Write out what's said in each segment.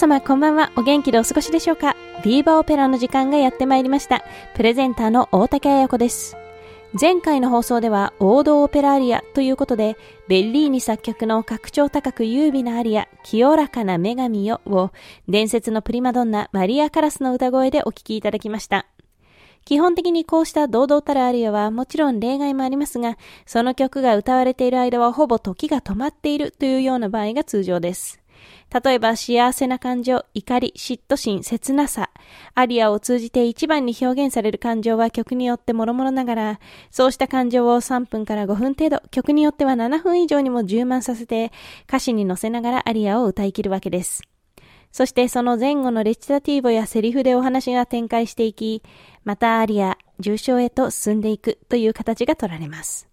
様こんばんは。お元気でお過ごしでしょうか？ビーバーオペラの時間がやってまいりました。プレゼンターの大竹彩子です。前回の放送では王道オペラアリアということで、ベッリーニ作曲の格調高く優美なアリア、清らかな女神よを伝説のプリマドンナマリア・カラスの歌声でお聴きいただきました。基本的にこうした堂々たるアリアはもちろん例外もありますが、その曲が歌われている間はほぼ時が止まっているというような場合が通常です。例えば幸せな感情、怒り、嫉妬心、切なさ、アリアを通じて一番に表現される感情は曲によって諸々ながら、そうした感情を3分から5分程度、曲によっては7分以上にも充満させて、歌詞に乗せながらアリアを歌い切るわけです。そしてその前後のレチタティーボやセリフでお話が展開していき、またアリア、重症へと進んでいくという形が取られます。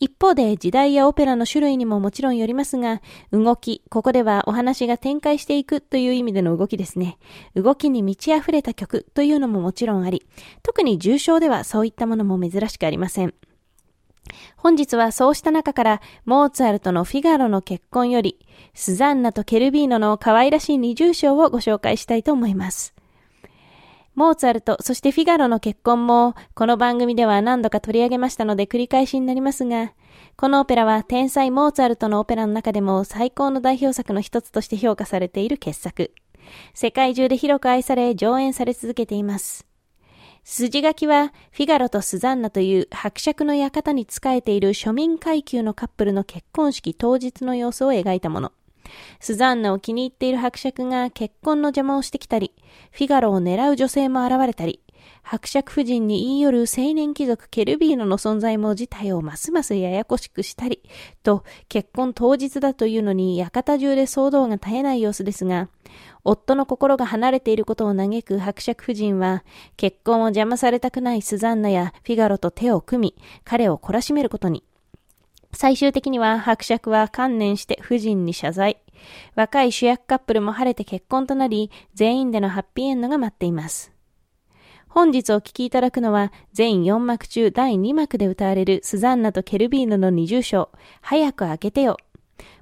一方で時代やオペラの種類にももちろんよりますが、動き、ここではお話が展開していくという意味での動きですね。動きに満ち溢れた曲というのももちろんあり、特に重症ではそういったものも珍しくありません。本日はそうした中から、モーツァルトのフィガロの結婚より、スザンナとケルビーノの可愛らしい二重唱をご紹介したいと思います。モーツァルト、そしてフィガロの結婚も、この番組では何度か取り上げましたので繰り返しになりますが、このオペラは天才モーツァルトのオペラの中でも最高の代表作の一つとして評価されている傑作。世界中で広く愛され上演され続けています。筋書きは、フィガロとスザンナという伯爵の館に仕えている庶民階級のカップルの結婚式当日の様子を描いたもの。スザンナを気に入っている伯爵が結婚の邪魔をしてきたり、フィガロを狙う女性も現れたり、伯爵夫人に言い寄る青年貴族ケルビーノの存在も事態をますますややこしくしたり、と結婚当日だというのに館中で騒動が絶えない様子ですが、夫の心が離れていることを嘆く伯爵夫人は、結婚を邪魔されたくないスザンナやフィガロと手を組み、彼を懲らしめることに。最終的には伯爵は観念して夫人に謝罪。若い主役カップルも晴れて結婚となり、全員でのハッピーエンドが待っています。本日お聴きいただくのは、全4幕中第2幕で歌われるスザンナとケルビーノの二重唱、早く開けてよ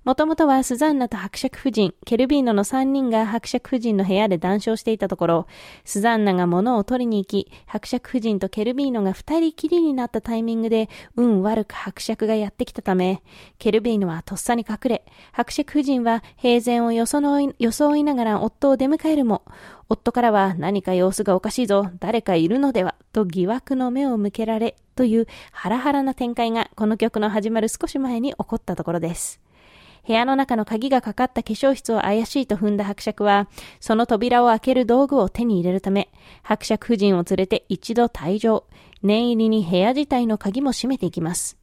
もともとはスザンナと伯爵夫人、ケルビーノの3人が伯爵夫人の部屋で談笑していたところ、スザンナが物を取りに行き、伯爵夫人とケルビーノが二人きりになったタイミングで、運悪く伯爵がやってきたため、ケルビーノはとっさに隠れ、伯爵夫人は平然を装いながら夫を出迎えるも、夫からは何か様子がおかしいぞ、誰かいるのでは、と疑惑の目を向けられ、というハラハラな展開がこの曲の始まる少し前に起こったところです。部屋の中の鍵がかかった化粧室を怪しいと踏んだ伯爵は、その扉を開ける道具を手に入れるため、伯爵夫人を連れて一度退場、念入りに部屋自体の鍵も閉めていきます。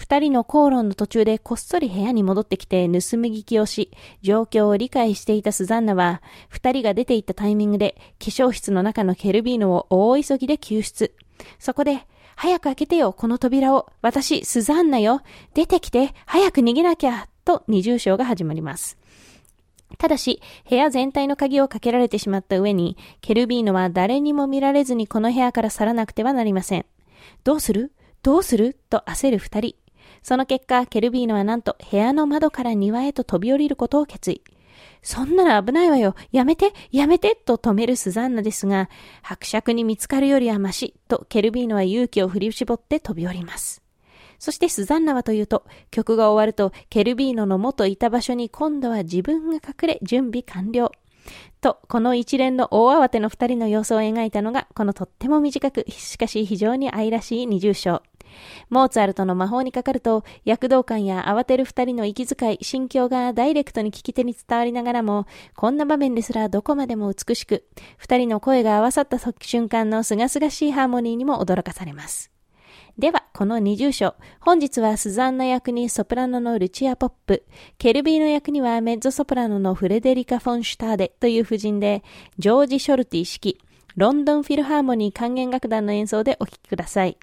二人の口論の途中でこっそり部屋に戻ってきて盗み聞きをし、状況を理解していたスザンナは、二人が出て行ったタイミングで化粧室の中のケルビーノを大急ぎで救出。そこで、早く開けてよ、この扉を。私、スザンナよ。出てきて、早く逃げなきゃ。と二重章が始まります。ただし、部屋全体の鍵をかけられてしまった上に、ケルビーノは誰にも見られずにこの部屋から去らなくてはなりません。どうする？どうする？と焦る二人。その結果、ケルビーノはなんと部屋の窓から庭へと飛び降りることを決意。そんなら危ないわよ。やめて、やめて、と止めるスザンナですが、伯爵に見つかるよりはまし、とケルビーノは勇気を振り絞って飛び降ります。そしてスザンナはというと、曲が終わると、ケルビーノの元いた場所に今度は自分が隠れ、準備完了。と、この一連の大慌ての二人の様子を描いたのが、このとっても短く、しかし非常に愛らしい二重章。モーツァルトの魔法にかかると、躍動感や慌てる二人の息遣い、心境がダイレクトに聞き手に伝わりながらも、こんな場面ですらどこまでも美しく、二人の声が合わさった瞬間の清々しいハーモニーにも驚かされます。では、この二重章。本日はスザンナ役にソプラノのルチア・ポップ、ケルビーの役にはメッゾソプラノのフレデリカ・フォンシュターデという夫人で、ジョージ・ショルティ式、ロンドンフィルハーモニー管弦楽団の演奏でお聴きください。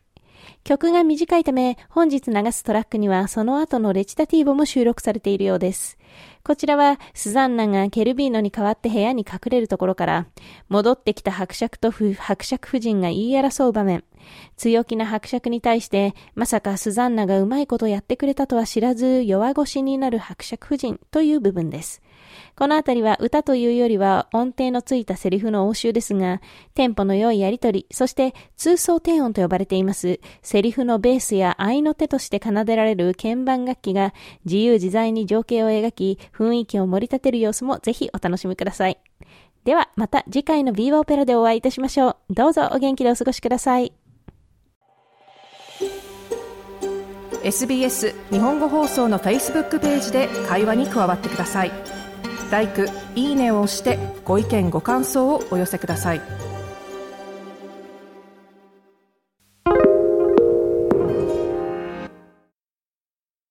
曲が短いため、本日流すトラックにはその後のレチタティーボも収録されているようです。こちらは、スザンナがケルビーノに代わって部屋に隠れるところから、戻ってきた伯爵と伯爵夫人が言い争う場面。強気な伯爵に対して、まさかスザンナがうまいことやってくれたとは知らず、弱腰になる伯爵夫人という部分です。このあたりは歌というよりは音程のついたセリフの応酬ですが、テンポの良いやりとり、そして通奏低音と呼ばれています、セリフのベースや愛の手として奏でられる鍵盤楽器が自由自在に情景を描き、雰囲気を盛り立てる様子もぜひお楽しみください。では、また次回のビーバーオペラでお会いいたしましょう。どうぞお元気でお過ごしください。SBS 日本語放送の Facebook ページで会話に加わってください。「l i」「いいね」を押してご意見ご感想をお寄せください